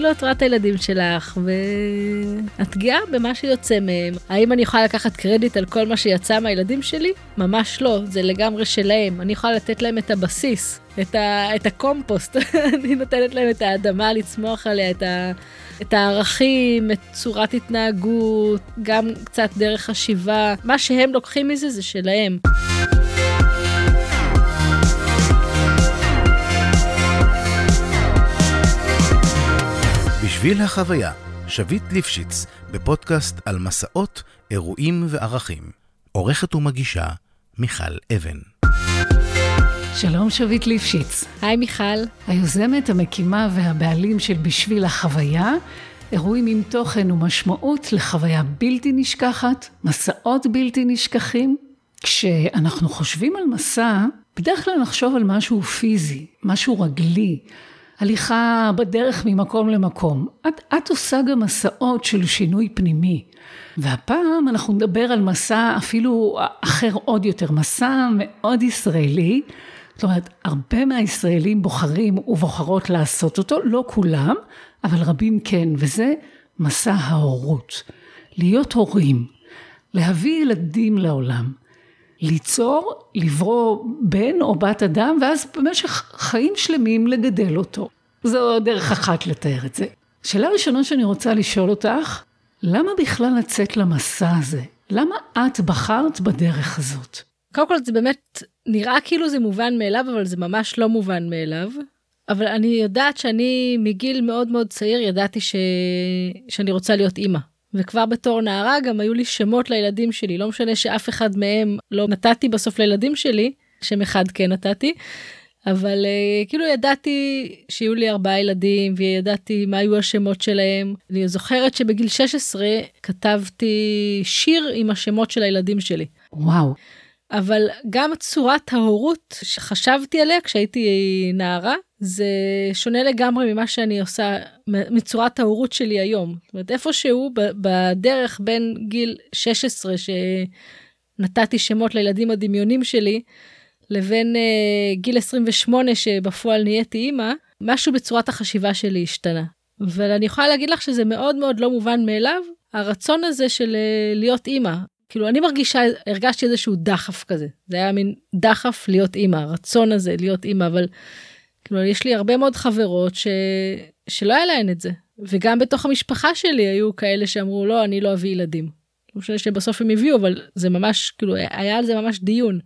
כאילו את רואה את הילדים שלך, ואת גאה במה שיוצא מהם. האם אני יכולה לקחת קרדיט על כל מה שיצא מהילדים שלי? ממש לא, זה לגמרי שלהם. אני יכולה לתת להם את הבסיס, את, ה, את הקומפוסט. אני נותנת להם את האדמה לצמוח עליה, את, ה, את הערכים, את צורת התנהגות, גם קצת דרך חשיבה. מה שהם לוקחים מזה זה שלהם. בשביל החוויה, שביט ליפשיץ, בפודקאסט על מסעות, אירועים וערכים. עורכת ומגישה, מיכל אבן. שלום שביט ליפשיץ. היי מיכל. היוזמת, המקימה והבעלים של בשביל החוויה, אירועים עם תוכן ומשמעות לחוויה בלתי נשכחת, מסעות בלתי נשכחים. כשאנחנו חושבים על מסע, בדרך כלל נחשוב על משהו פיזי, משהו רגלי, הליכה בדרך ממקום למקום. את, את עושה גם מסעות של שינוי פנימי. והפעם אנחנו נדבר על מסע אפילו אחר עוד יותר, מסע מאוד ישראלי. זאת אומרת, הרבה מהישראלים בוחרים ובוחרות לעשות אותו, לא כולם, אבל רבים כן, וזה מסע ההורות. להיות הורים, להביא ילדים לעולם, ליצור, לברוא בן או בת אדם, ואז במשך חיים שלמים לגדל אותו. זו דרך אחת לתאר את זה. שאלה ראשונה שאני רוצה לשאול אותך, למה בכלל לצאת למסע הזה? למה את בחרת בדרך הזאת? קודם כל זה באמת נראה כאילו זה מובן מאליו, אבל זה ממש לא מובן מאליו. אבל אני יודעת שאני מגיל מאוד מאוד צעיר ידעתי ש... שאני רוצה להיות אימא. וכבר בתור נערה גם היו לי שמות לילדים שלי, לא משנה שאף אחד מהם לא נתתי בסוף לילדים שלי, שם אחד כן נתתי, אבל uh, כאילו ידעתי שיהיו לי ארבעה ילדים וידעתי מה היו השמות שלהם. אני זוכרת שבגיל 16 כתבתי שיר עם השמות של הילדים שלי. וואו. אבל גם צורת ההורות שחשבתי עליה כשהייתי נערה, זה שונה לגמרי ממה שאני עושה, מצורת ההורות שלי היום. זאת אומרת, איפשהו בדרך בין גיל 16 שנתתי שמות לילדים הדמיונים שלי, לבין uh, גיל 28 שבפועל נהייתי אימא, משהו בצורת החשיבה שלי השתנה. אבל אני יכולה להגיד לך שזה מאוד מאוד לא מובן מאליו, הרצון הזה של uh, להיות אימא. כאילו אני מרגישה, הרגשתי איזשהו דחף כזה. זה היה מין דחף להיות אימא, הרצון הזה להיות אימא, אבל כאילו יש לי הרבה מאוד חברות ש... שלא היה להן את זה. וגם בתוך המשפחה שלי היו כאלה שאמרו לא, אני לא אביא ילדים. לא משנה שבסוף הם הביאו, אבל זה ממש, כאילו, היה על זה ממש דיון.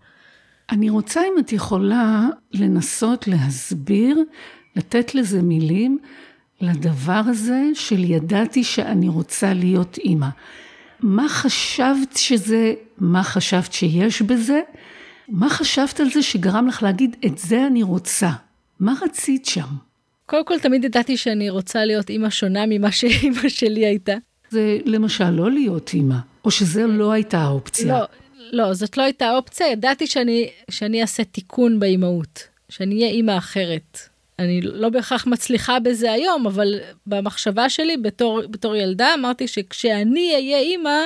אני רוצה אם את יכולה לנסות להסביר, לתת לזה מילים, לדבר הזה של ידעתי שאני רוצה להיות אימא. מה חשבת שזה, מה חשבת שיש בזה, מה חשבת על זה שגרם לך להגיד, את זה אני רוצה. מה רצית שם? קודם כל, תמיד ידעתי שאני רוצה להיות אימא שונה ממה שאימא שלי הייתה. זה למשל לא להיות אימא, או שזה לא הייתה האופציה. לא, לא, זאת לא הייתה אופציה, ידעתי שאני, שאני אעשה תיקון באימהות, שאני אהיה אימא אחרת. אני לא בהכרח מצליחה בזה היום, אבל במחשבה שלי בתור, בתור ילדה אמרתי שכשאני אהיה אימא,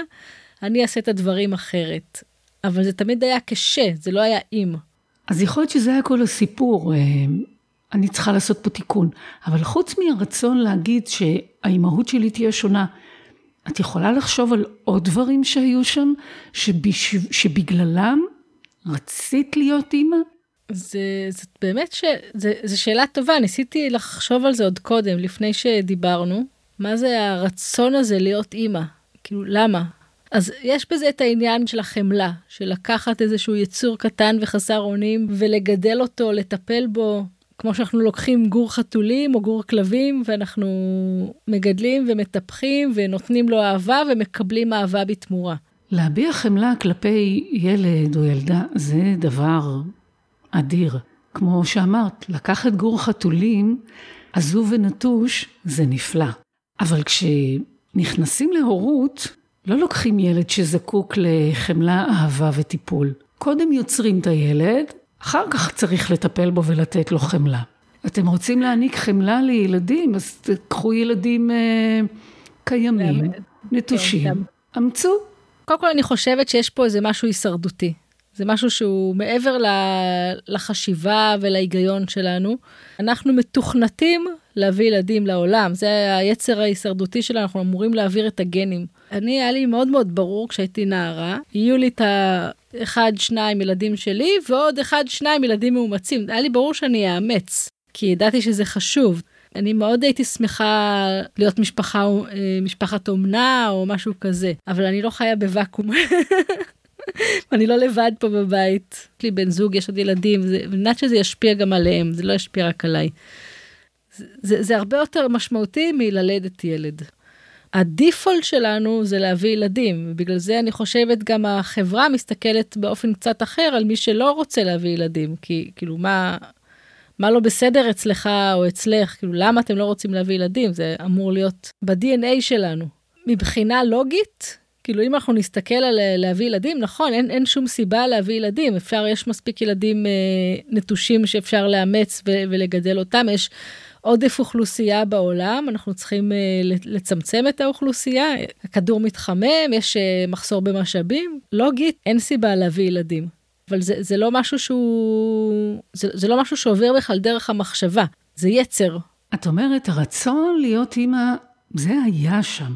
אני אעשה את הדברים אחרת. אבל זה תמיד היה קשה, זה לא היה אימא. אז יכול להיות שזה היה כל הסיפור, אה, אני צריכה לעשות פה תיקון. אבל חוץ מהרצון להגיד שהאימהות שלי תהיה שונה, את יכולה לחשוב על עוד דברים שהיו שם, שבש... שבגללם רצית להיות אימא? זה, זה באמת, ש... זה, זה שאלה טובה, ניסיתי לחשוב על זה עוד קודם, לפני שדיברנו. מה זה הרצון הזה להיות אימא? כאילו, למה? אז יש בזה את העניין של החמלה, של לקחת איזשהו יצור קטן וחסר אונים ולגדל אותו, לטפל בו, כמו שאנחנו לוקחים גור חתולים או גור כלבים ואנחנו מגדלים ומטפחים ונותנים לו אהבה ומקבלים אהבה בתמורה. להביע חמלה כלפי ילד או ילדה זה דבר אדיר. כמו שאמרת, לקחת גור חתולים עזוב ונטוש זה נפלא. אבל כשנכנסים להורות, לא לוקחים ילד שזקוק לחמלה, אהבה וטיפול. קודם יוצרים את הילד, אחר כך צריך לטפל בו ולתת לו חמלה. אתם רוצים להעניק חמלה לילדים, אז תקחו ילדים אה, קיימים, נטושים, כן, אמצו. קודם כל אני חושבת שיש פה איזה משהו הישרדותי. זה משהו שהוא מעבר לחשיבה ולהיגיון שלנו. אנחנו מתוכנתים להביא ילדים לעולם, זה היצר ההישרדותי שלנו, אנחנו אמורים להעביר את הגנים. אני, היה לי מאוד מאוד ברור כשהייתי נערה, יהיו לי את האחד, שניים ילדים שלי, ועוד אחד, שניים ילדים מאומצים. היה לי ברור שאני אאמץ, כי ידעתי שזה חשוב. אני מאוד הייתי שמחה להיות משפחה, אה, משפחת אומנה או משהו כזה, אבל אני לא חיה בוואקום. אני לא לבד פה בבית. יש לי בן זוג, יש עוד ילדים, ואני יודעת שזה ישפיע גם עליהם, זה לא ישפיע רק עליי. זה, זה, זה הרבה יותר משמעותי מללדת ילד. הדיפולט שלנו זה להביא ילדים, ובגלל זה אני חושבת גם החברה מסתכלת באופן קצת אחר על מי שלא רוצה להביא ילדים, כי כאילו מה, מה לא בסדר אצלך או אצלך, כאילו למה אתם לא רוצים להביא ילדים, זה אמור להיות ב-DNA שלנו. מבחינה לוגית, כאילו אם אנחנו נסתכל על אה, להביא ילדים, נכון, אין, אין שום סיבה להביא ילדים, אפשר, יש מספיק ילדים אה, נטושים שאפשר לאמץ ו- ולגדל אותם, יש עודף אוכלוסייה בעולם, אנחנו צריכים אה, לצמצם את האוכלוסייה, הכדור מתחמם, יש אה, מחסור במשאבים, לוגית, אין סיבה להביא ילדים. אבל זה, זה לא משהו שהוא, זה, זה לא משהו שעובר בכלל דרך המחשבה, זה יצר. את אומרת, הרצון להיות אימא, זה היה שם.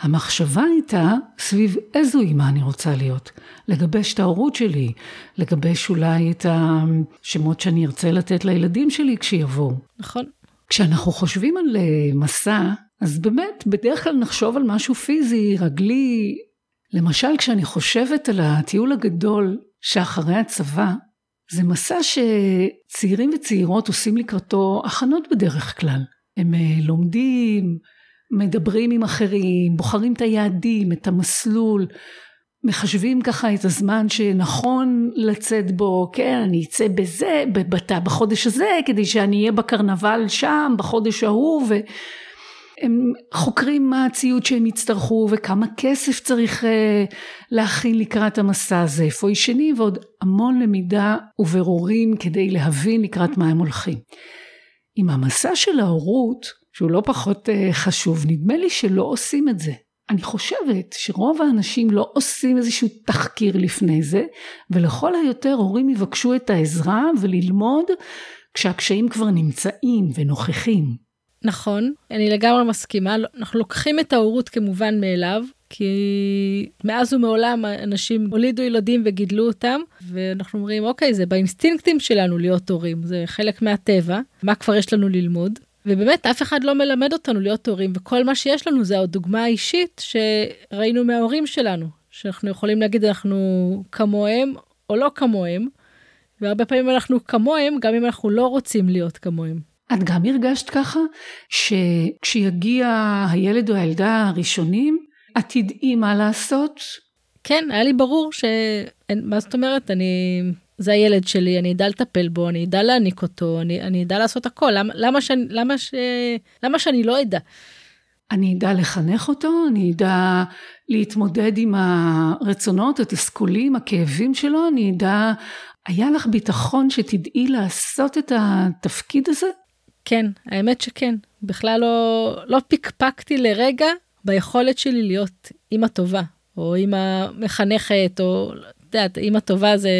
המחשבה הייתה סביב איזו אימא אני רוצה להיות, לגבש את ההורות שלי, לגבש אולי את השמות שאני ארצה לתת לילדים שלי כשיבואו. נכון. כשאנחנו חושבים על אה, מסע, אז באמת, בדרך כלל נחשוב על משהו פיזי, רגלי. למשל, כשאני חושבת על הטיול הגדול שאחרי הצבא, זה מסע שצעירים וצעירות עושים לקראתו הכנות בדרך כלל. הם אה, לומדים, מדברים עם אחרים, בוחרים את היעדים, את המסלול, מחשבים ככה את הזמן שנכון לצאת בו, כן, אני אצא בזה, בחודש הזה, כדי שאני אהיה בקרנבל שם, בחודש ההוא, והם חוקרים מה הציוד שהם יצטרכו, וכמה כסף צריך אה, להכין לקראת המסע הזה, איפה ישנים, ועוד המון למידה וברורים כדי להבין לקראת מה הם הולכים. עם המסע של ההורות, שהוא לא פחות אה, חשוב, נדמה לי שלא עושים את זה. אני חושבת שרוב האנשים לא עושים איזשהו תחקיר לפני זה, ולכל היותר הורים יבקשו את העזרה וללמוד כשהקשיים כבר נמצאים ונוכחים. נכון, אני לגמרי מסכימה, אנחנו לוקחים את ההורות כמובן מאליו, כי מאז ומעולם אנשים הולידו ילדים וגידלו אותם, ואנחנו אומרים, אוקיי, זה באינסטינקטים שלנו להיות הורים, זה חלק מהטבע, מה כבר יש לנו ללמוד? ובאמת, אף אחד לא מלמד אותנו להיות הורים, וכל מה שיש לנו זה הדוגמה האישית שראינו מההורים שלנו, שאנחנו יכולים להגיד אנחנו כמוהם או לא כמוהם, והרבה פעמים אנחנו כמוהם, גם אם אנחנו לא רוצים להיות כמוהם. את גם הרגשת ככה, שכשיגיע הילד או הילדה הראשונים, את תדעי מה לעשות? כן, היה לי ברור ש... מה זאת אומרת? אני זה הילד שלי, אני אדע לטפל בו, אני אדע להעניק אותו, אני, אני אדע לעשות הכל, למה, למה, שאני, למה, ש, למה שאני לא אדע? אני אדע לחנך אותו, אני אדע להתמודד עם הרצונות, התסכולים, הכאבים שלו, אני אדע, היה לך ביטחון שתדעי לעשות את התפקיד הזה? כן, האמת שכן. בכלל לא, לא פקפקתי לרגע ביכולת שלי להיות אימא טובה, או אימא מחנכת, או את יודעת, אימא טובה זה,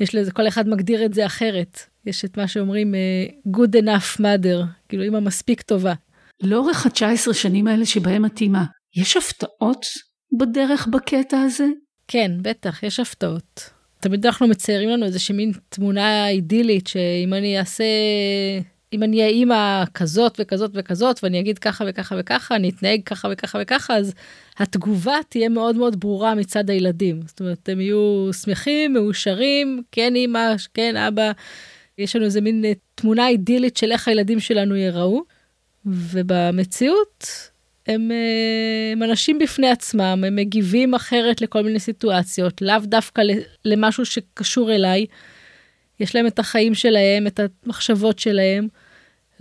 יש לזה, כל אחד מגדיר את זה אחרת. יש את מה שאומרים uh, good enough mother, כאילו אימא מספיק טובה. לאורך ה-19 שנים האלה שבהם את אימא, יש הפתעות בדרך בקטע הזה? כן, בטח, יש הפתעות. תמיד אנחנו מציירים לנו איזושהי מין תמונה אידילית, שאם אני אעשה אם אני אהיה אימא כזאת וכזאת וכזאת ואני אגיד ככה וככה וככה אני אתנהג ככה וככה וככה אז התגובה תהיה מאוד מאוד ברורה מצד הילדים זאת אומרת הם יהיו שמחים מאושרים כן אימא כן אבא יש לנו איזה מין אה, תמונה אידילית של איך הילדים שלנו ייראו ובמציאות הם, אה, הם אנשים בפני עצמם הם מגיבים אחרת לכל מיני סיטואציות לאו דווקא למשהו שקשור אליי. יש להם את החיים שלהם, את המחשבות שלהם.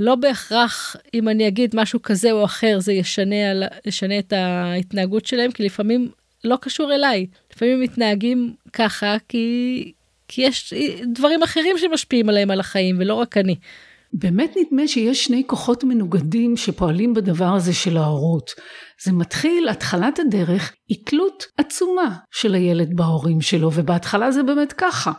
לא בהכרח אם אני אגיד משהו כזה או אחר זה ישנה, על, ישנה את ההתנהגות שלהם, כי לפעמים לא קשור אליי. לפעמים מתנהגים ככה כי, כי יש דברים אחרים שמשפיעים עליהם על החיים ולא רק אני. באמת נדמה שיש שני כוחות מנוגדים שפועלים בדבר הזה של ההורות. זה מתחיל, התחלת הדרך היא תלות עצומה של הילד בהורים שלו, ובהתחלה זה באמת ככה.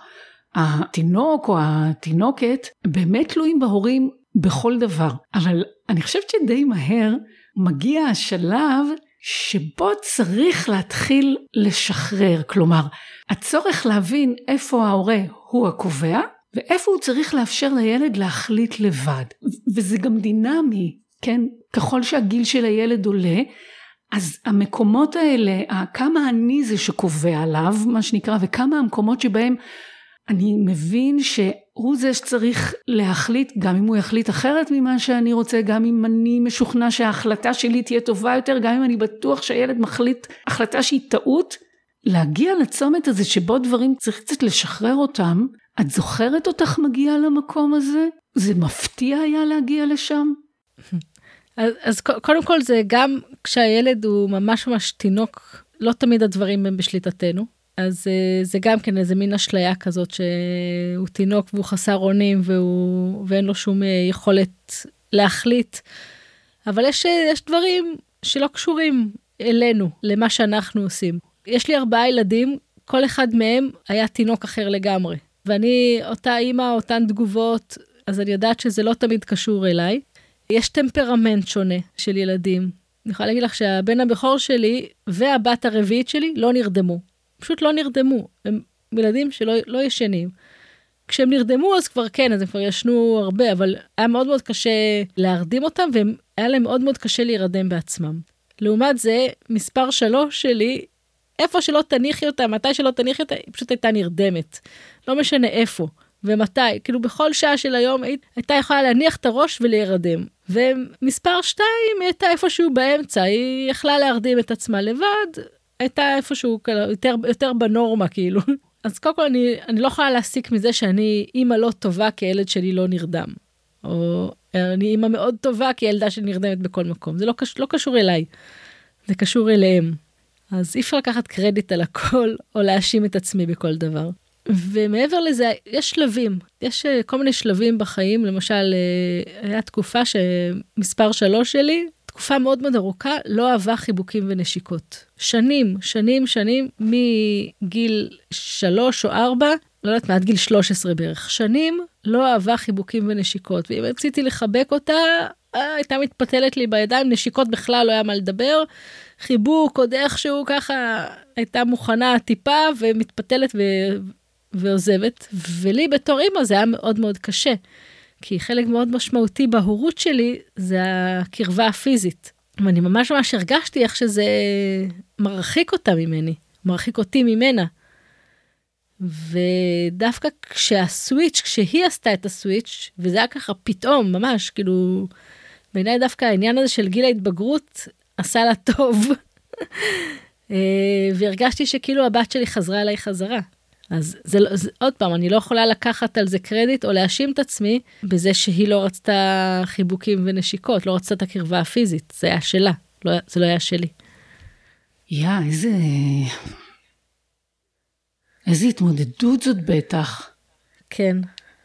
התינוק או התינוקת באמת תלויים בהורים בכל דבר. אבל אני חושבת שדי מהר מגיע השלב שבו צריך להתחיל לשחרר. כלומר, הצורך להבין איפה ההורה הוא הקובע, ואיפה הוא צריך לאפשר לילד להחליט לבד. וזה גם דינמי, כן? ככל שהגיל של הילד עולה, אז המקומות האלה, כמה אני זה שקובע עליו, מה שנקרא, וכמה המקומות שבהם אני מבין שהוא זה שצריך להחליט, גם אם הוא יחליט אחרת ממה שאני רוצה, גם אם אני משוכנע שההחלטה שלי תהיה טובה יותר, גם אם אני בטוח שהילד מחליט החלטה שהיא טעות, להגיע לצומת הזה שבו דברים צריך קצת לשחרר אותם, את זוכרת אותך מגיעה למקום הזה? זה מפתיע היה להגיע לשם? אז, אז קודם כל זה גם כשהילד הוא ממש ממש תינוק, לא תמיד הדברים הם בשליטתנו. אז אה, זה גם כן איזה מין אשליה כזאת שהוא תינוק והוא חסר אונים והוא, ואין לו שום אה, יכולת להחליט. אבל יש, אה, יש דברים שלא קשורים אלינו, למה שאנחנו עושים. יש לי ארבעה ילדים, כל אחד מהם היה תינוק אחר לגמרי. ואני, אותה אימא, אותן תגובות, אז אני יודעת שזה לא תמיד קשור אליי. יש טמפרמנט שונה של ילדים. אני יכולה להגיד לך שהבן הבכור שלי והבת הרביעית שלי לא נרדמו. פשוט לא נרדמו. הם ילדים שלא לא ישנים. כשהם נרדמו אז כבר כן, אז הם כבר ישנו הרבה, אבל היה מאוד מאוד קשה להרדים אותם, והיה להם מאוד מאוד קשה להירדם בעצמם. לעומת זה, מספר שלוש שלי, איפה שלא תניחי אותה, מתי שלא תניחי אותה, היא פשוט הייתה נרדמת. לא משנה איפה ומתי, כאילו בכל שעה של היום היית, הייתה יכולה להניח את הראש ולהירדם. ומספר שתיים היא הייתה איפשהו באמצע, היא יכלה להרדים את עצמה לבד, הייתה איפשהו יותר, יותר בנורמה כאילו. אז קודם כל אני, אני לא יכולה להסיק מזה שאני אימא לא טובה כי הילד שלי לא נרדם. או אני אימא מאוד טובה כי ילדה שלי נרדמת בכל מקום. זה לא, קש, לא קשור אליי, זה קשור אליהם. אז אי אפשר לקחת קרדיט על הכל או להאשים את עצמי בכל דבר. ומעבר לזה, יש שלבים, יש אה, כל מיני שלבים בחיים, למשל, אה, היה תקופה שמספר שלוש שלי, תקופה מאוד מאוד ארוכה, לא אהבה חיבוקים ונשיקות. שנים, שנים, שנים, מגיל שלוש או ארבע, לא יודעת מה, עד גיל 13 בערך, שנים, לא אהבה חיבוקים ונשיקות. ואם רציתי לחבק אותה, אה, הייתה מתפתלת לי בידיים, נשיקות בכלל לא היה מה לדבר. חיבוק עוד איכשהו ככה הייתה מוכנה טיפה ומתפתלת ו... ועוזבת. ולי בתור אימא זה היה מאוד מאוד קשה. כי חלק מאוד משמעותי בהורות שלי זה הקרבה הפיזית. ואני ממש ממש הרגשתי איך שזה מרחיק אותה ממני, מרחיק אותי ממנה. ודווקא כשהסוויץ', כשהיא עשתה את הסוויץ', וזה היה ככה פתאום, ממש, כאילו, בעיניי דווקא העניין הזה של גיל ההתבגרות עשה לה טוב. אה, והרגשתי שכאילו הבת שלי חזרה אליי חזרה. אז זה, לא, זה עוד פעם, אני לא יכולה לקחת על זה קרדיט או להאשים את עצמי בזה שהיא לא רצתה חיבוקים ונשיקות, לא רצתה את הקרבה הפיזית, זה היה שלה, לא, זה לא היה שלי. יא, איזה... איזה התמודדות זאת בטח. כן.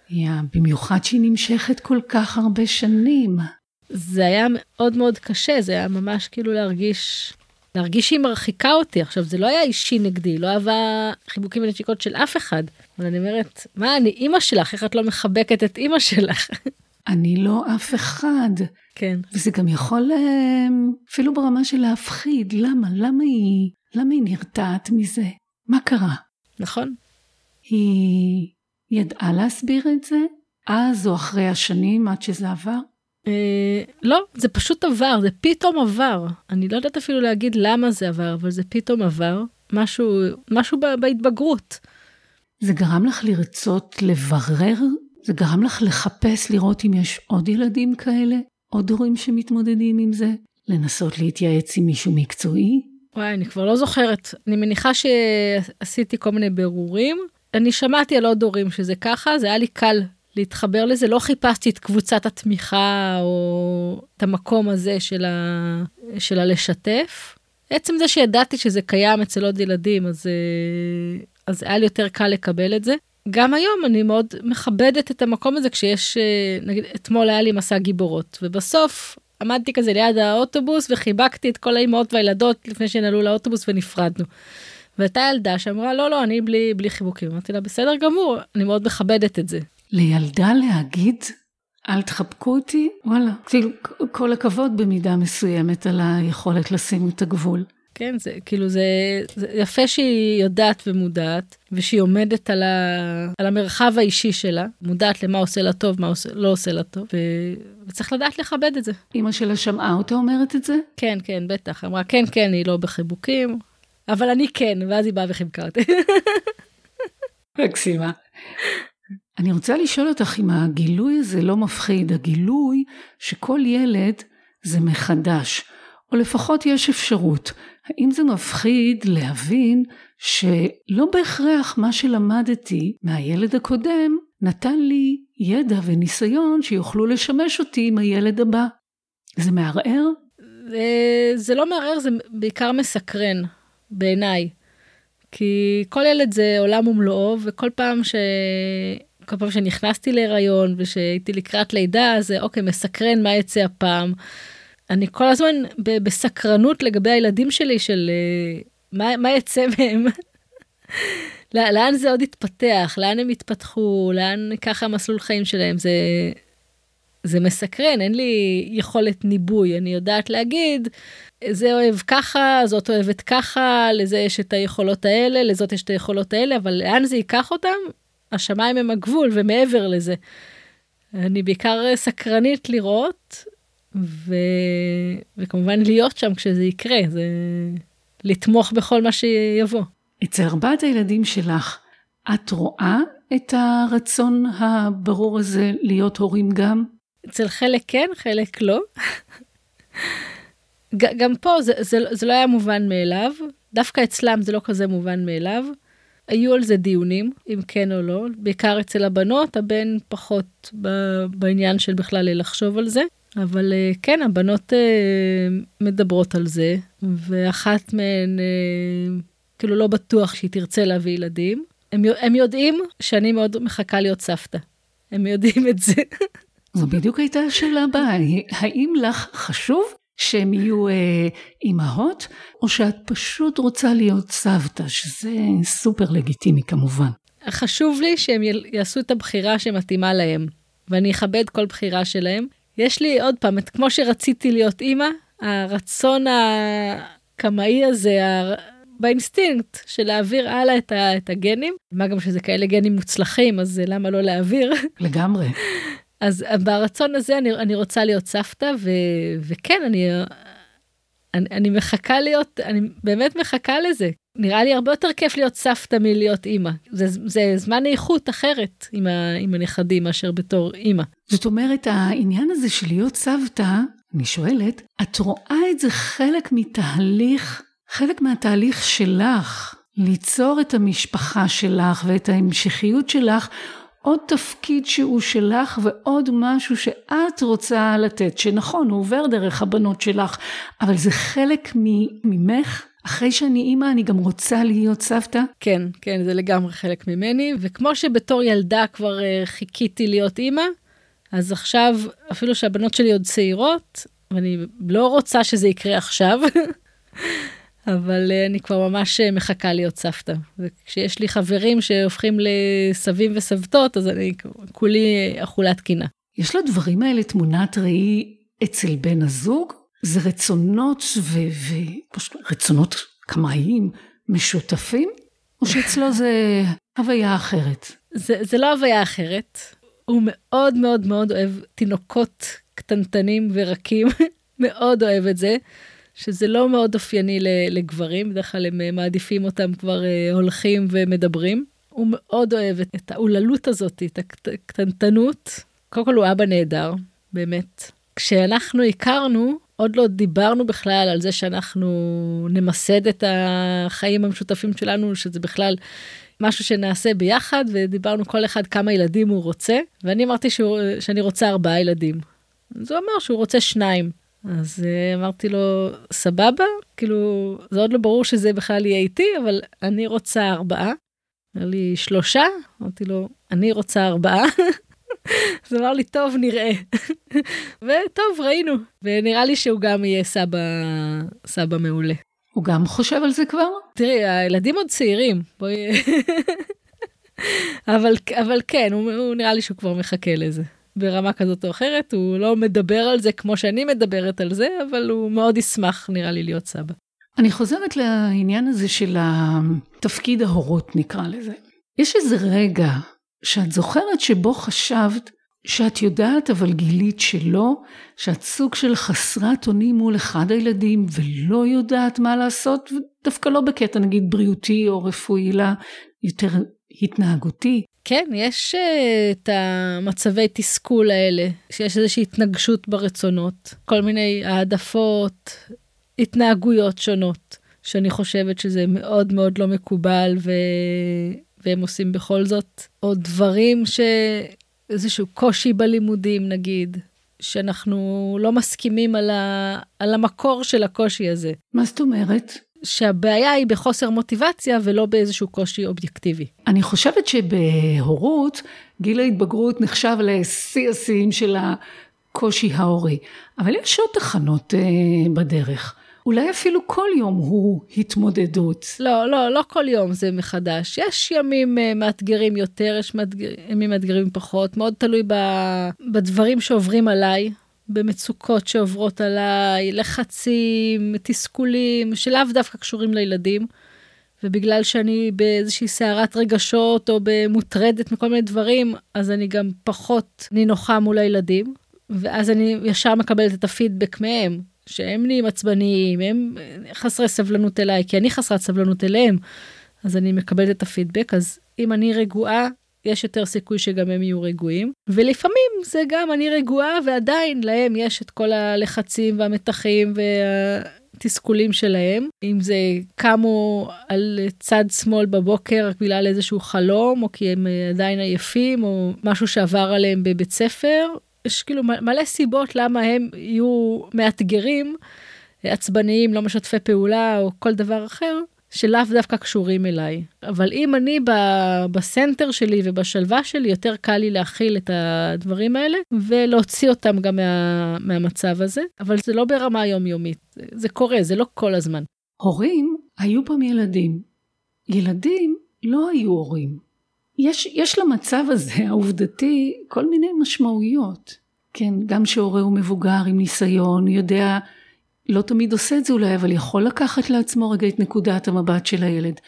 יא, במיוחד שהיא נמשכת כל כך הרבה שנים. זה היה מאוד מאוד קשה, זה היה ממש כאילו להרגיש להרגיש שהיא מרחיקה אותי. עכשיו, זה לא היה אישי נגדי, לא אהבה חיבוקים ונשיקות של אף אחד. אבל אני אומרת, מה, אני אימא שלך, איך את לא מחבקת את אימא שלך? אני לא אף אחד. כן. וזה גם יכול אה, אפילו ברמה של להפחיד, למה? למה היא, למה היא נרתעת מזה? מה קרה? נכון. היא ידעה להסביר את זה? אז או אחרי השנים עד שזה עבר? אה, לא, זה פשוט עבר, זה פתאום עבר. אני לא יודעת אפילו להגיד למה זה עבר, אבל זה פתאום עבר. משהו, משהו בהתבגרות. זה גרם לך לרצות לברר? זה גרם לך לחפש, לראות אם יש עוד ילדים כאלה? עוד הורים שמתמודדים עם זה? לנסות להתייעץ עם מישהו מקצועי? וואי, אני כבר לא זוכרת. אני מניחה שעשיתי כל מיני בירורים. אני שמעתי על עוד הורים שזה ככה, זה היה לי קל להתחבר לזה, לא חיפשתי את קבוצת התמיכה או את המקום הזה של, ה... של הלשתף. עצם זה שידעתי שזה קיים אצל עוד ילדים, אז, אה, אז היה לי יותר קל לקבל את זה. גם היום אני מאוד מכבדת את המקום הזה כשיש, אה, נגיד, אתמול היה לי מסע גיבורות, ובסוף עמדתי כזה ליד האוטובוס וחיבקתי את כל האימהות והילדות לפני שנעלו לאוטובוס ונפרדנו. והייתה ילדה שאמרה, לא, לא, אני בלי, בלי חיבוקים. אמרתי לה, בסדר גמור, אני מאוד מכבדת את זה. לילדה להגיד, אל תחבקו אותי, וואלה. כאילו, כל הכבוד במידה מסוימת על היכולת לשים את הגבול. כן, זה כאילו זה, זה יפה שהיא יודעת ומודעת, ושהיא עומדת על, ה, על המרחב האישי שלה, מודעת למה עושה לה טוב, מה עושה, לא עושה לה טוב, ו, וצריך לדעת לכבד את זה. אמא שלה שמעה אותה אומרת את זה? כן, כן, בטח. אמרה, כן, כן, היא לא בחיבוקים, אבל אני כן, ואז היא באה וחיבקה אותי. מקסימה. אני רוצה לשאול אותך אם הגילוי הזה לא מפחיד, הגילוי שכל ילד זה מחדש, או לפחות יש אפשרות. האם זה מפחיד להבין שלא בהכרח מה שלמדתי מהילד הקודם נתן לי ידע וניסיון שיוכלו לשמש אותי עם הילד הבא? זה מערער? זה לא מערער, זה בעיקר מסקרן, בעיניי. כי כל ילד זה עולם ומלואו, וכל פעם ש... כל פעם שנכנסתי להיריון ושהייתי לקראת לידה, זה אוקיי, מסקרן מה יצא הפעם. אני כל הזמן ב- בסקרנות לגבי הילדים שלי של uh, מה, מה יצא מהם. לאן זה עוד יתפתח, לאן הם יתפתחו, לאן ככה המסלול חיים שלהם, זה, זה מסקרן, אין לי יכולת ניבוי, אני יודעת להגיד, זה אוהב ככה, זאת אוהבת ככה, לזה יש את היכולות האלה, לזאת יש את היכולות האלה, אבל לאן זה ייקח אותם? השמיים הם הגבול ומעבר לזה. אני בעיקר סקרנית לראות ו... וכמובן להיות שם כשזה יקרה, זה לתמוך בכל מה שיבוא. אצל ארבעת הילדים שלך, את רואה את הרצון הברור הזה להיות הורים גם? אצל חלק כן, חלק לא. גם פה זה, זה, זה לא היה מובן מאליו, דווקא אצלם זה לא כזה מובן מאליו. היו על זה דיונים, אם כן או לא, בעיקר אצל הבנות, הבן פחות בעניין של בכלל לחשוב על זה. אבל אה, כן, הבנות אה, מדברות על זה, ואחת מהן אה, כאילו לא בטוח שהיא תרצה להביא ילדים. הם, הם יודעים שאני מאוד מחכה להיות סבתא. הם יודעים את זה. זו בדיוק הייתה השאלה הבאה. האם לך חשוב שהם יהיו אה, אימהות, או שאת פשוט רוצה להיות סבתא, שזה סופר לגיטימי כמובן. חשוב לי שהם יעשו את הבחירה שמתאימה להם, ואני אכבד כל בחירה שלהם. יש לי עוד פעם, את, כמו שרציתי להיות אימא, הרצון הקמאי הזה, באינסטינקט של להעביר הלאה את, ה, את הגנים, מה גם שזה כאלה גנים מוצלחים, אז למה לא להעביר? לגמרי. אז ברצון הזה אני, אני רוצה להיות סבתא, ו, וכן, אני, אני, אני מחכה להיות, אני באמת מחכה לזה. נראה לי הרבה יותר כיף להיות סבתא מלהיות אימא. זה, זה זמן איכות אחרת עם, ה, עם הנכדים מאשר בתור אימא. זאת אומרת, העניין הזה של להיות סבתא, אני שואלת, את רואה את זה חלק מתהליך, חלק מהתהליך שלך, ליצור את המשפחה שלך ואת ההמשכיות שלך, עוד תפקיד שהוא שלך ועוד משהו שאת רוצה לתת, שנכון, הוא עובר דרך הבנות שלך, אבל זה חלק ממך. אחרי שאני אימא, אני גם רוצה להיות סבתא? כן, כן, זה לגמרי חלק ממני, וכמו שבתור ילדה כבר uh, חיכיתי להיות אימא, אז עכשיו, אפילו שהבנות שלי עוד צעירות, ואני לא רוצה שזה יקרה עכשיו, אבל uh, אני כבר ממש uh, מחכה להיות סבתא. וכשיש לי חברים שהופכים לסבים וסבתות, אז אני כולי אכולת קינה. יש לדברים האלה תמונת ראי אצל בן הזוג? זה רצונות ורצונות קמאיים משותפים? או שאצלו זה הוויה אחרת? זה, זה לא הוויה אחרת. הוא מאוד מאוד מאוד אוהב תינוקות קטנטנים ורקים, מאוד אוהב את זה. שזה לא מאוד אופייני לגברים, בדרך כלל הם אה, מעדיפים אותם כבר אה, הולכים ומדברים. הוא מאוד אוהב את האוללות הזאת, את הקטנטנות. קודם כל הוא אבא נהדר, באמת. כשאנחנו הכרנו, עוד לא דיברנו בכלל על זה שאנחנו נמסד את החיים המשותפים שלנו, שזה בכלל משהו שנעשה ביחד, ודיברנו כל אחד כמה ילדים הוא רוצה, ואני אמרתי שהוא, שאני רוצה ארבעה ילדים. אז הוא אמר שהוא רוצה שניים. אז uh, אמרתי לו, סבבה? כאילו, זה עוד לא ברור שזה בכלל יהיה איתי, אבל אני רוצה ארבעה. אמר לי, שלושה? אמרתי לו, אני רוצה ארבעה. אז אמר לי, טוב, נראה. וטוב, ראינו. ונראה לי שהוא גם יהיה סבא, סבא מעולה. הוא גם חושב על זה כבר? תראי, הילדים עוד צעירים. בואי... אבל, אבל כן, הוא, הוא נראה לי שהוא כבר מחכה לזה. ברמה כזאת או אחרת, הוא לא מדבר על זה כמו שאני מדברת על זה, אבל הוא מאוד ישמח נראה לי להיות סבא. אני חוזרת לעניין הזה של התפקיד ההורות נקרא לזה. יש איזה רגע שאת זוכרת שבו חשבת שאת יודעת אבל גילית שלא, שאת סוג של חסרת אונים מול אחד הילדים ולא יודעת מה לעשות, ודווקא לא בקטע נגיד בריאותי או רפואי, אלא יותר התנהגותי. כן, יש uh, את המצבי תסכול האלה, שיש איזושהי התנגשות ברצונות, כל מיני העדפות, התנהגויות שונות, שאני חושבת שזה מאוד מאוד לא מקובל ו... והם עושים בכל זאת, או דברים ש... איזשהו קושי בלימודים נגיד, שאנחנו לא מסכימים על, ה... על המקור של הקושי הזה. מה זאת אומרת? שהבעיה היא בחוסר מוטיבציה ולא באיזשהו קושי אובייקטיבי. אני חושבת שבהורות, גיל ההתבגרות נחשב לשיא השיאים של הקושי ההורי, אבל יש עוד תחנות אה, בדרך. אולי אפילו כל יום הוא התמודדות. לא, לא, לא כל יום זה מחדש. יש ימים uh, מאתגרים יותר, יש מאתגר, ימים מאתגרים פחות, מאוד תלוי ב, בדברים שעוברים עליי, במצוקות שעוברות עליי, לחצים, תסכולים, שלאו דווקא קשורים לילדים. ובגלל שאני באיזושהי סערת רגשות או במוטרדת מכל מיני דברים, אז אני גם פחות נינוחה מול הילדים, ואז אני ישר מקבלת את הפידבק מהם. שהם נהיים עצבניים, הם חסרי סבלנות אליי, כי אני חסרת סבלנות אליהם, אז אני מקבלת את הפידבק, אז אם אני רגועה, יש יותר סיכוי שגם הם יהיו רגועים. ולפעמים זה גם אני רגועה ועדיין להם יש את כל הלחצים והמתחים והתסכולים שלהם. אם זה קמו על צד שמאל בבוקר בגלל איזשהו חלום, או כי הם עדיין עייפים, או משהו שעבר עליהם בבית ספר, יש כאילו מלא סיבות למה הם יהיו מאתגרים, עצבניים, לא משתפי פעולה או כל דבר אחר, שלאו דווקא קשורים אליי. אבל אם אני ב- בסנטר שלי ובשלווה שלי, יותר קל לי להכיל את הדברים האלה ולהוציא אותם גם מה, מהמצב הזה, אבל זה לא ברמה יומיומית, זה קורה, זה לא כל הזמן. הורים היו פעם ילדים. ילדים לא היו הורים. יש, יש למצב הזה העובדתי כל מיני משמעויות. כן, גם שהורה הוא מבוגר עם ניסיון, יודע, לא תמיד עושה את זה אולי, אבל יכול לקחת לעצמו רגע את נקודת המבט של הילד.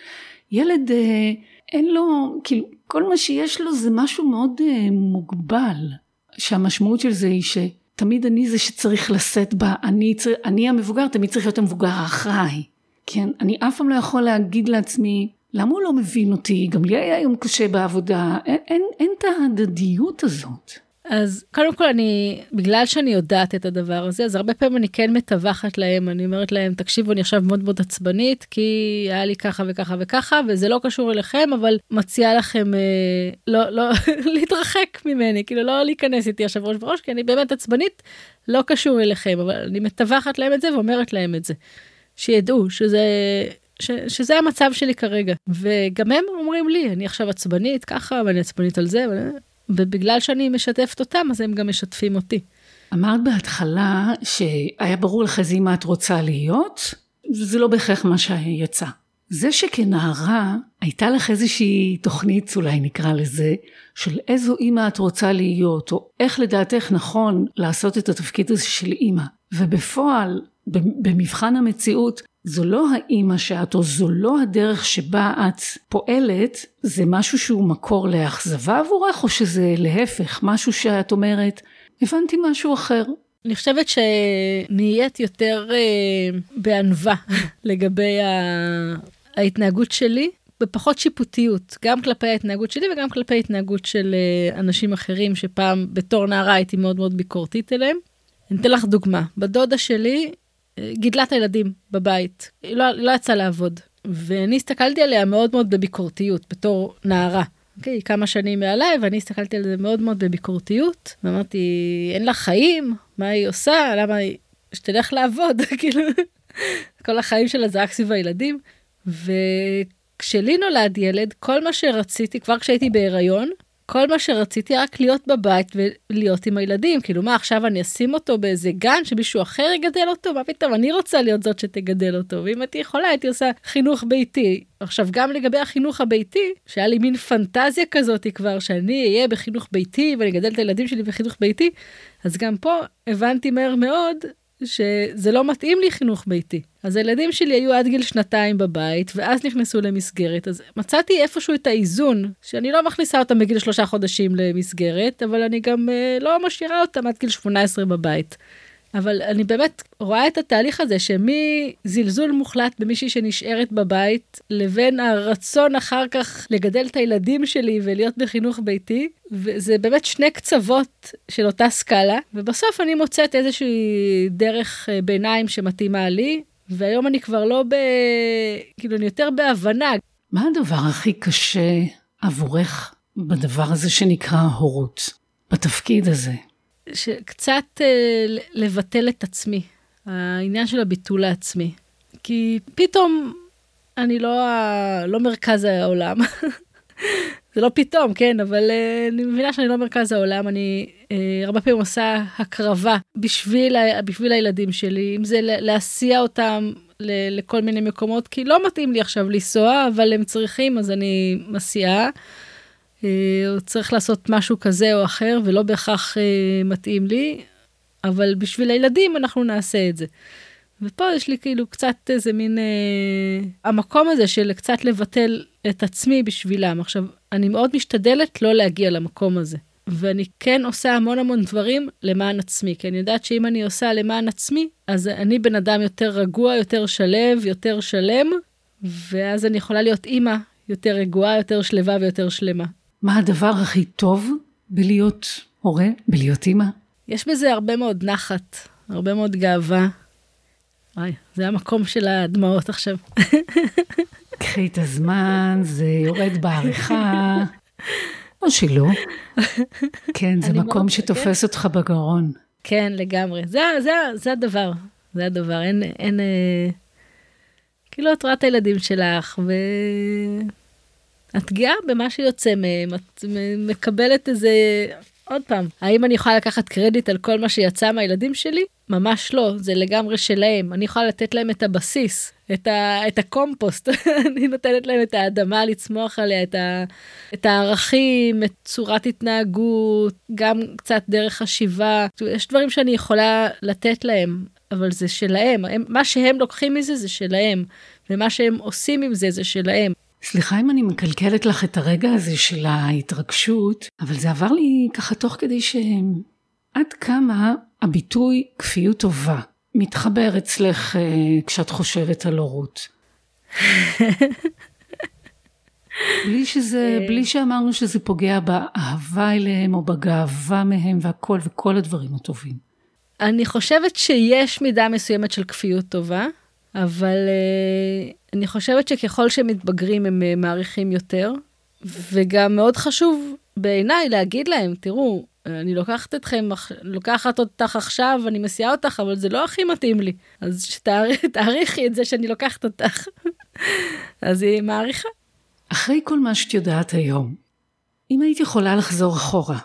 ילד, אה, אין לו, כאילו, כל מה שיש לו זה משהו מאוד אה, מוגבל, שהמשמעות של זה היא שתמיד אני זה שצריך לשאת בה, אני, אני המבוגר, תמיד צריך להיות המבוגר האחראי. כן, אני אף פעם לא יכול להגיד לעצמי, למה הוא לא מבין אותי? גם לי היה יום קשה בעבודה. אין, אין, אין את ההדדיות הזאת. אז קודם כל אני, בגלל שאני יודעת את הדבר הזה, אז הרבה פעמים אני כן מתווכת להם, אני אומרת להם, תקשיבו, אני עכשיו מאוד מאוד עצבנית, כי היה לי ככה וככה וככה, וזה לא קשור אליכם, אבל מציעה לכם אה, לא, לא, להתרחק ממני, כאילו לא להיכנס איתי עכשיו ראש בראש, כי אני באמת עצבנית, לא קשור אליכם, אבל אני מתווכת להם את זה ואומרת להם את זה. שידעו שזה ש, שזה המצב שלי כרגע. וגם הם אומרים לי, אני עכשיו עצבנית ככה, ואני עצבנית על זה, ובגלל שאני משתפת אותם, אז הם גם משתפים אותי. אמרת בהתחלה שהיה ברור לך איזה מה את רוצה להיות, זה לא בהכרח מה שיצא. זה שכנערה הייתה לך איזושהי תוכנית אולי נקרא לזה של איזו אימא את רוצה להיות או איך לדעתך נכון לעשות את התפקיד הזה של אימא ובפועל במבחן המציאות זו לא האימא שאת או זו לא הדרך שבה את פועלת, זה משהו שהוא מקור לאכזבה עבורך או שזה להפך, משהו שאת אומרת, הבנתי משהו אחר. אני חושבת שנהיית יותר אה, בענווה לגבי ה... ההתנהגות שלי, בפחות שיפוטיות, גם כלפי ההתנהגות שלי וגם כלפי התנהגות של אה, אנשים אחרים שפעם בתור נערה הייתי מאוד מאוד ביקורתית אליהם. אני אתן לך דוגמה, בדודה שלי גידלה את הילדים בבית, היא לא, לא יצאה לעבוד. ואני הסתכלתי עליה מאוד מאוד בביקורתיות, בתור נערה. אוקיי, okay, כמה שנים מעליי, ואני הסתכלתי על זה מאוד מאוד בביקורתיות, ואמרתי, אין לה חיים? מה היא עושה? למה היא... שתלך לעבוד, כאילו, כל החיים שלה זה רק סביב הילדים. וכשלי נולד ילד, כל מה שרציתי, כבר כשהייתי בהיריון, כל מה שרציתי רק להיות בבית ולהיות עם הילדים. כאילו, מה, עכשיו אני אשים אותו באיזה גן שמישהו אחר יגדל אותו? מה פתאום, אני רוצה להיות זאת שתגדל אותו. ואם הייתי יכולה, הייתי עושה חינוך ביתי. עכשיו, גם לגבי החינוך הביתי, שהיה לי מין פנטזיה כזאת כבר, שאני אהיה בחינוך ביתי ואני אגדל את הילדים שלי בחינוך ביתי, אז גם פה הבנתי מהר מאוד שזה לא מתאים לי חינוך ביתי. אז הילדים שלי היו עד גיל שנתיים בבית, ואז נכנסו למסגרת. אז מצאתי איפשהו את האיזון, שאני לא מכניסה אותם בגיל שלושה חודשים למסגרת, אבל אני גם אה, לא משאירה אותם עד גיל 18 בבית. אבל אני באמת רואה את התהליך הזה שמזלזול מוחלט במישהי שנשארת בבית, לבין הרצון אחר כך לגדל את הילדים שלי ולהיות בחינוך ביתי, וזה באמת שני קצוות של אותה סקאלה, ובסוף אני מוצאת איזושהי דרך אה, ביניים שמתאימה לי, והיום אני כבר לא ב... כאילו, אני יותר בהבנה. מה הדבר הכי קשה עבורך בדבר הזה שנקרא הורות, בתפקיד הזה? שקצת אה, לבטל את עצמי, העניין של הביטול העצמי. כי פתאום אני לא, לא מרכז העולם. זה לא פתאום, כן, אבל אה, אני מבינה שאני לא מרכז העולם, אני אה, הרבה פעמים עושה הקרבה בשביל, בשביל הילדים שלי, אם זה להסיע אותם ל, לכל מיני מקומות, כי לא מתאים לי עכשיו לנסוע, אבל הם צריכים, אז אני מסיעה. אה, או צריך לעשות משהו כזה או אחר, ולא בהכרח אה, מתאים לי, אבל בשביל הילדים אנחנו נעשה את זה. ופה יש לי כאילו קצת איזה מין, אה, המקום הזה של קצת לבטל את עצמי בשבילם. עכשיו, אני מאוד משתדלת לא להגיע למקום הזה. ואני כן עושה המון המון דברים למען עצמי, כי אני יודעת שאם אני עושה למען עצמי, אז אני בן אדם יותר רגוע, יותר שלב, יותר שלם, ואז אני יכולה להיות אימא יותר רגועה, יותר שלווה ויותר שלמה. מה הדבר הכי טוב בלהיות הורה, בלהיות אימא? יש בזה הרבה מאוד נחת, הרבה מאוד גאווה. וואי, זה המקום של הדמעות עכשיו. קחי את הזמן, זה יורד בעריכה. או שלא. כן, זה מקום מאוד, שתופס כן. אותך בגרון. כן, לגמרי. זה, זה, זה הדבר. זה הדבר. אין, אין... אה... כאילו, את רואה את הילדים שלך, ו... את גאה במה שיוצא מהם, את מקבלת איזה... עוד פעם, האם אני יכולה לקחת קרדיט על כל מה שיצא מהילדים שלי? ממש לא, זה לגמרי שלהם. אני יכולה לתת להם את הבסיס, את, ה, את הקומפוסט. אני נותנת להם את האדמה לצמוח עליה, את, ה, את הערכים, את צורת התנהגות, גם קצת דרך חשיבה. יש דברים שאני יכולה לתת להם, אבל זה שלהם. הם, מה שהם לוקחים מזה זה שלהם, ומה שהם עושים עם זה זה שלהם. סליחה אם אני מקלקלת לך את הרגע הזה של ההתרגשות, אבל זה עבר לי ככה תוך כדי שעד כמה הביטוי כפיות טובה מתחבר אצלך אה, כשאת חושבת על הורות. בלי שזה, אה. בלי שאמרנו שזה פוגע באהבה אליהם או בגאווה מהם והכל וכל הדברים הטובים. אני חושבת שיש מידה מסוימת של כפיות טובה. אבל uh, אני חושבת שככל שהם מתבגרים הם uh, מעריכים יותר, וגם מאוד חשוב בעיניי להגיד להם, תראו, אני לוקחת אתכם, לוקחת אותך עכשיו, אני מסיעה אותך, אבל זה לא הכי מתאים לי. אז שתעריכי את זה שאני לוקחת אותך. אז היא מעריכה. אחרי כל מה שאת יודעת היום, אם היית יכולה לחזור אחורה,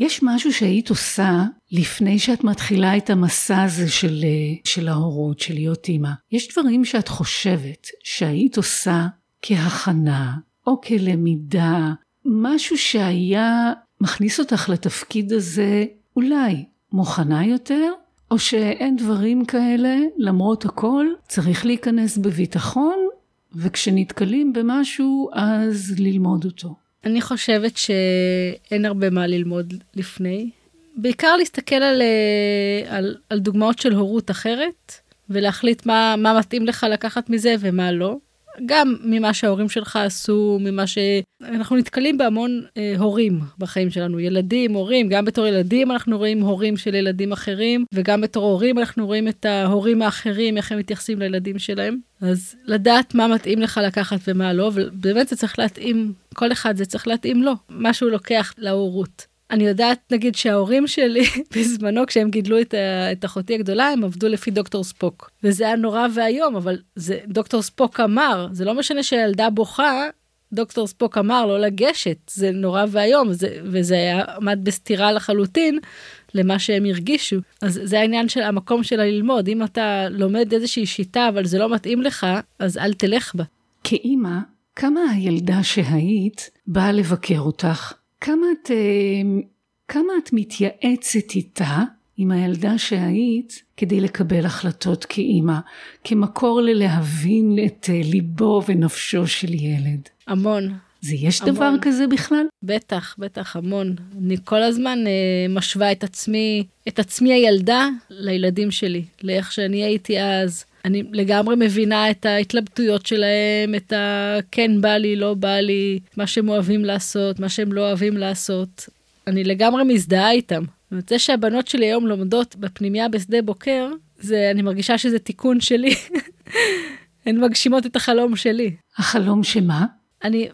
יש משהו שהיית עושה לפני שאת מתחילה את המסע הזה של, אה, של ההורות, של להיות אימא. יש דברים שאת חושבת שהיית עושה כהכנה או כלמידה, משהו שהיה מכניס אותך לתפקיד הזה אולי מוכנה יותר, או שאין דברים כאלה, למרות הכל, צריך להיכנס בביטחון, וכשנתקלים במשהו אז ללמוד אותו. אני חושבת שאין הרבה מה ללמוד לפני. בעיקר להסתכל על, אה, על, על דוגמאות של הורות אחרת, ולהחליט מה, מה מתאים לך לקחת מזה ומה לא. גם ממה שההורים שלך עשו, ממה ש... אנחנו נתקלים בהמון אה, הורים בחיים שלנו, ילדים, הורים, גם בתור ילדים אנחנו רואים הורים של ילדים אחרים, וגם בתור הורים אנחנו רואים את ההורים האחרים, איך הם מתייחסים לילדים שלהם. אז לדעת מה מתאים לך לקחת ומה לא, ובאמת זה צריך להתאים, כל אחד זה צריך להתאים לו, מה שהוא לוקח להורות. אני יודעת, נגיד, שההורים שלי, בזמנו, כשהם גידלו את, את אחותי הגדולה, הם עבדו לפי דוקטור ספוק. וזה היה נורא ואיום, אבל זה, דוקטור ספוק אמר, זה לא משנה שהילדה בוכה, דוקטור ספוק אמר לא לגשת, זה נורא ואיום, וזה היה עמד בסתירה לחלוטין למה שהם הרגישו. אז זה העניין של המקום שלה ללמוד, אם אתה לומד איזושהי שיטה אבל זה לא מתאים לך, אז אל תלך בה. כאימא, כמה הילדה שהיית באה לבקר אותך? כמה את, אה, כמה את מתייעצת איתה עם הילדה שהיית כדי לקבל החלטות כאימא, כמקור ללהבין את אה, ליבו ונפשו של ילד? המון. זה יש המון. דבר כזה בכלל? בטח, בטח, המון. אני כל הזמן אה, משווה את עצמי, את עצמי הילדה לילדים שלי, לאיך שאני הייתי אז. אני לגמרי מבינה את ההתלבטויות שלהם, את ה... כן בא לי, לא בא לי, מה שהם אוהבים לעשות, מה שהם לא אוהבים לעשות. אני לגמרי מזדהה איתם. זה שהבנות שלי היום לומדות בפנימייה בשדה בוקר, זה, אני מרגישה שזה תיקון שלי. הן מגשימות את החלום שלי. החלום שמה? אני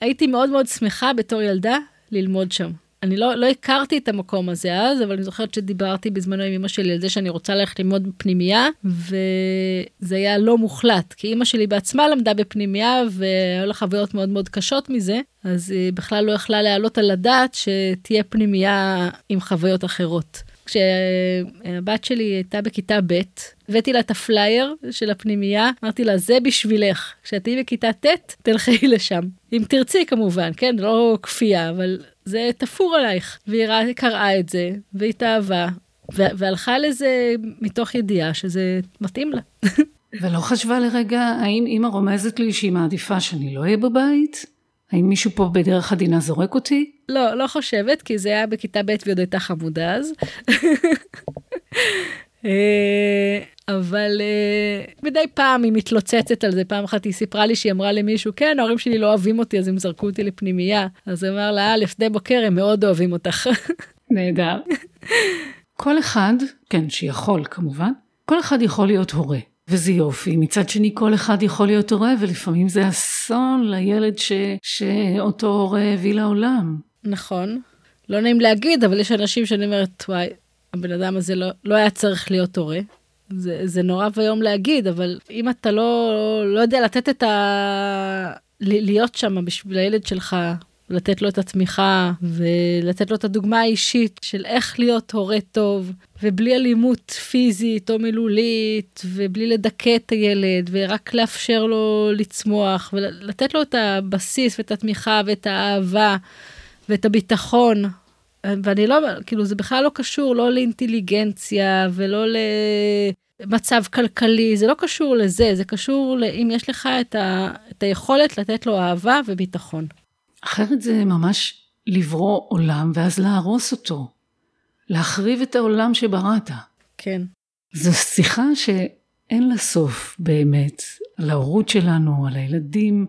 הייתי מאוד מאוד שמחה בתור ילדה ללמוד שם. אני לא, לא הכרתי את המקום הזה אז, אבל אני זוכרת שדיברתי בזמנו עם אמא שלי על זה שאני רוצה ללכת ללמוד בפנימייה, וזה היה לא מוחלט, כי אמא שלי בעצמה למדה בפנימייה, והיו לה חוויות מאוד מאוד קשות מזה, אז היא בכלל לא יכלה להעלות על הדעת שתהיה פנימייה עם חוויות אחרות. כשהבת שלי הייתה בכיתה ב', הבאתי לה את הפלייר של הפנימייה, אמרתי לה, זה בשבילך. כשאת תהיי בכיתה ט', תלכי לשם. אם תרצי כמובן, כן? לא כפייה, אבל זה תפור עלייך. והיא קראה את זה, והתאהבה, והלכה לזה מתוך ידיעה שזה מתאים לה. ולא חשבה לרגע, האם אימא רומזת לי שהיא מעדיפה שאני לא אהיה בבית? האם מישהו פה בדרך עדינה זורק אותי? לא, לא חושבת, כי זה היה בכיתה ב' והיא עוד הייתה חמודה אז. אה, אבל uh, מדי פעם היא מתלוצצת על זה, פעם אחת היא סיפרה לי שהיא אמרה למישהו, כן, ההורים שלי לא אוהבים אותי, אז הם זרקו אותי לפנימייה. אז הוא אמר לה, א', שדה בוקר, הם מאוד אוהבים אותך. נהדר. כל אחד, כן, שיכול כמובן, כל אחד יכול להיות הורה. וזה יופי. מצד שני, כל אחד יכול להיות הורה, ולפעמים זה אסון לילד ש... שאותו הורה הביא לעולם. נכון. לא נעים להגיד, אבל יש אנשים שאני אומרת, וואי, הבן אדם הזה לא, לא היה צריך להיות הורה. זה, זה נורא ואיום להגיד, אבל אם אתה לא, לא יודע לתת את ה... להיות שם בשביל הילד שלך, לתת לו את התמיכה ולתת לו את הדוגמה האישית של איך להיות הורה טוב ובלי אלימות פיזית או מילולית ובלי לדכא את הילד ורק לאפשר לו לצמוח ולתת לו את הבסיס ואת התמיכה ואת האהבה ואת הביטחון. ואני לא, כאילו זה בכלל לא קשור לא לאינטליגנציה ולא למצב כלכלי, זה לא קשור לזה, זה קשור לאם יש לך את, ה, את היכולת לתת לו אהבה וביטחון. אחרת זה ממש לברוא עולם ואז להרוס אותו. להחריב את העולם שבראת. כן. זו שיחה שאין לה סוף באמת, על ההורות שלנו, על הילדים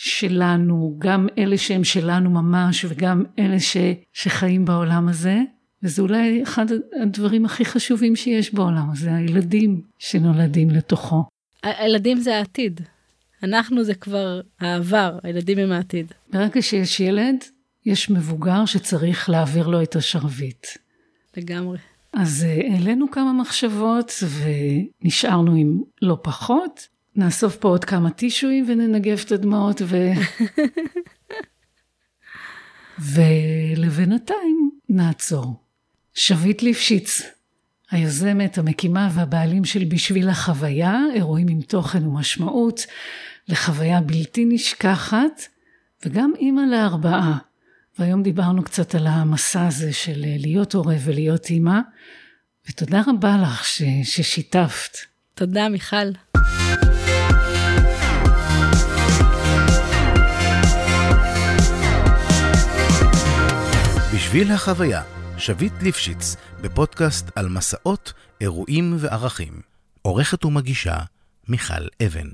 שלנו, גם אלה שהם שלנו ממש וגם אלה ש, שחיים בעולם הזה. וזה אולי אחד הדברים הכי חשובים שיש בעולם הזה, הילדים שנולדים לתוכו. הילדים זה העתיד. אנחנו זה כבר העבר, הילדים הם העתיד. ברגע שיש ילד, יש מבוגר שצריך להעביר לו את השרביט. לגמרי. אז אה, העלינו כמה מחשבות ונשארנו עם לא פחות. נאסוף פה עוד כמה טישואים וננגב את הדמעות ו... ולבינתיים נעצור. שביט ליפשיץ, היוזמת, המקימה והבעלים של בשביל החוויה, אירועים עם תוכן ומשמעות, לחוויה בלתי נשכחת, וגם אימא לארבעה. והיום דיברנו קצת על המסע הזה של להיות הורה ולהיות אימא, ותודה רבה לך ש, ששיתפת. תודה, מיכל. בשביל החוויה, שביט ליפשיץ, בפודקאסט על מסעות, אירועים וערכים. עורכת ומגישה, מיכל אבן.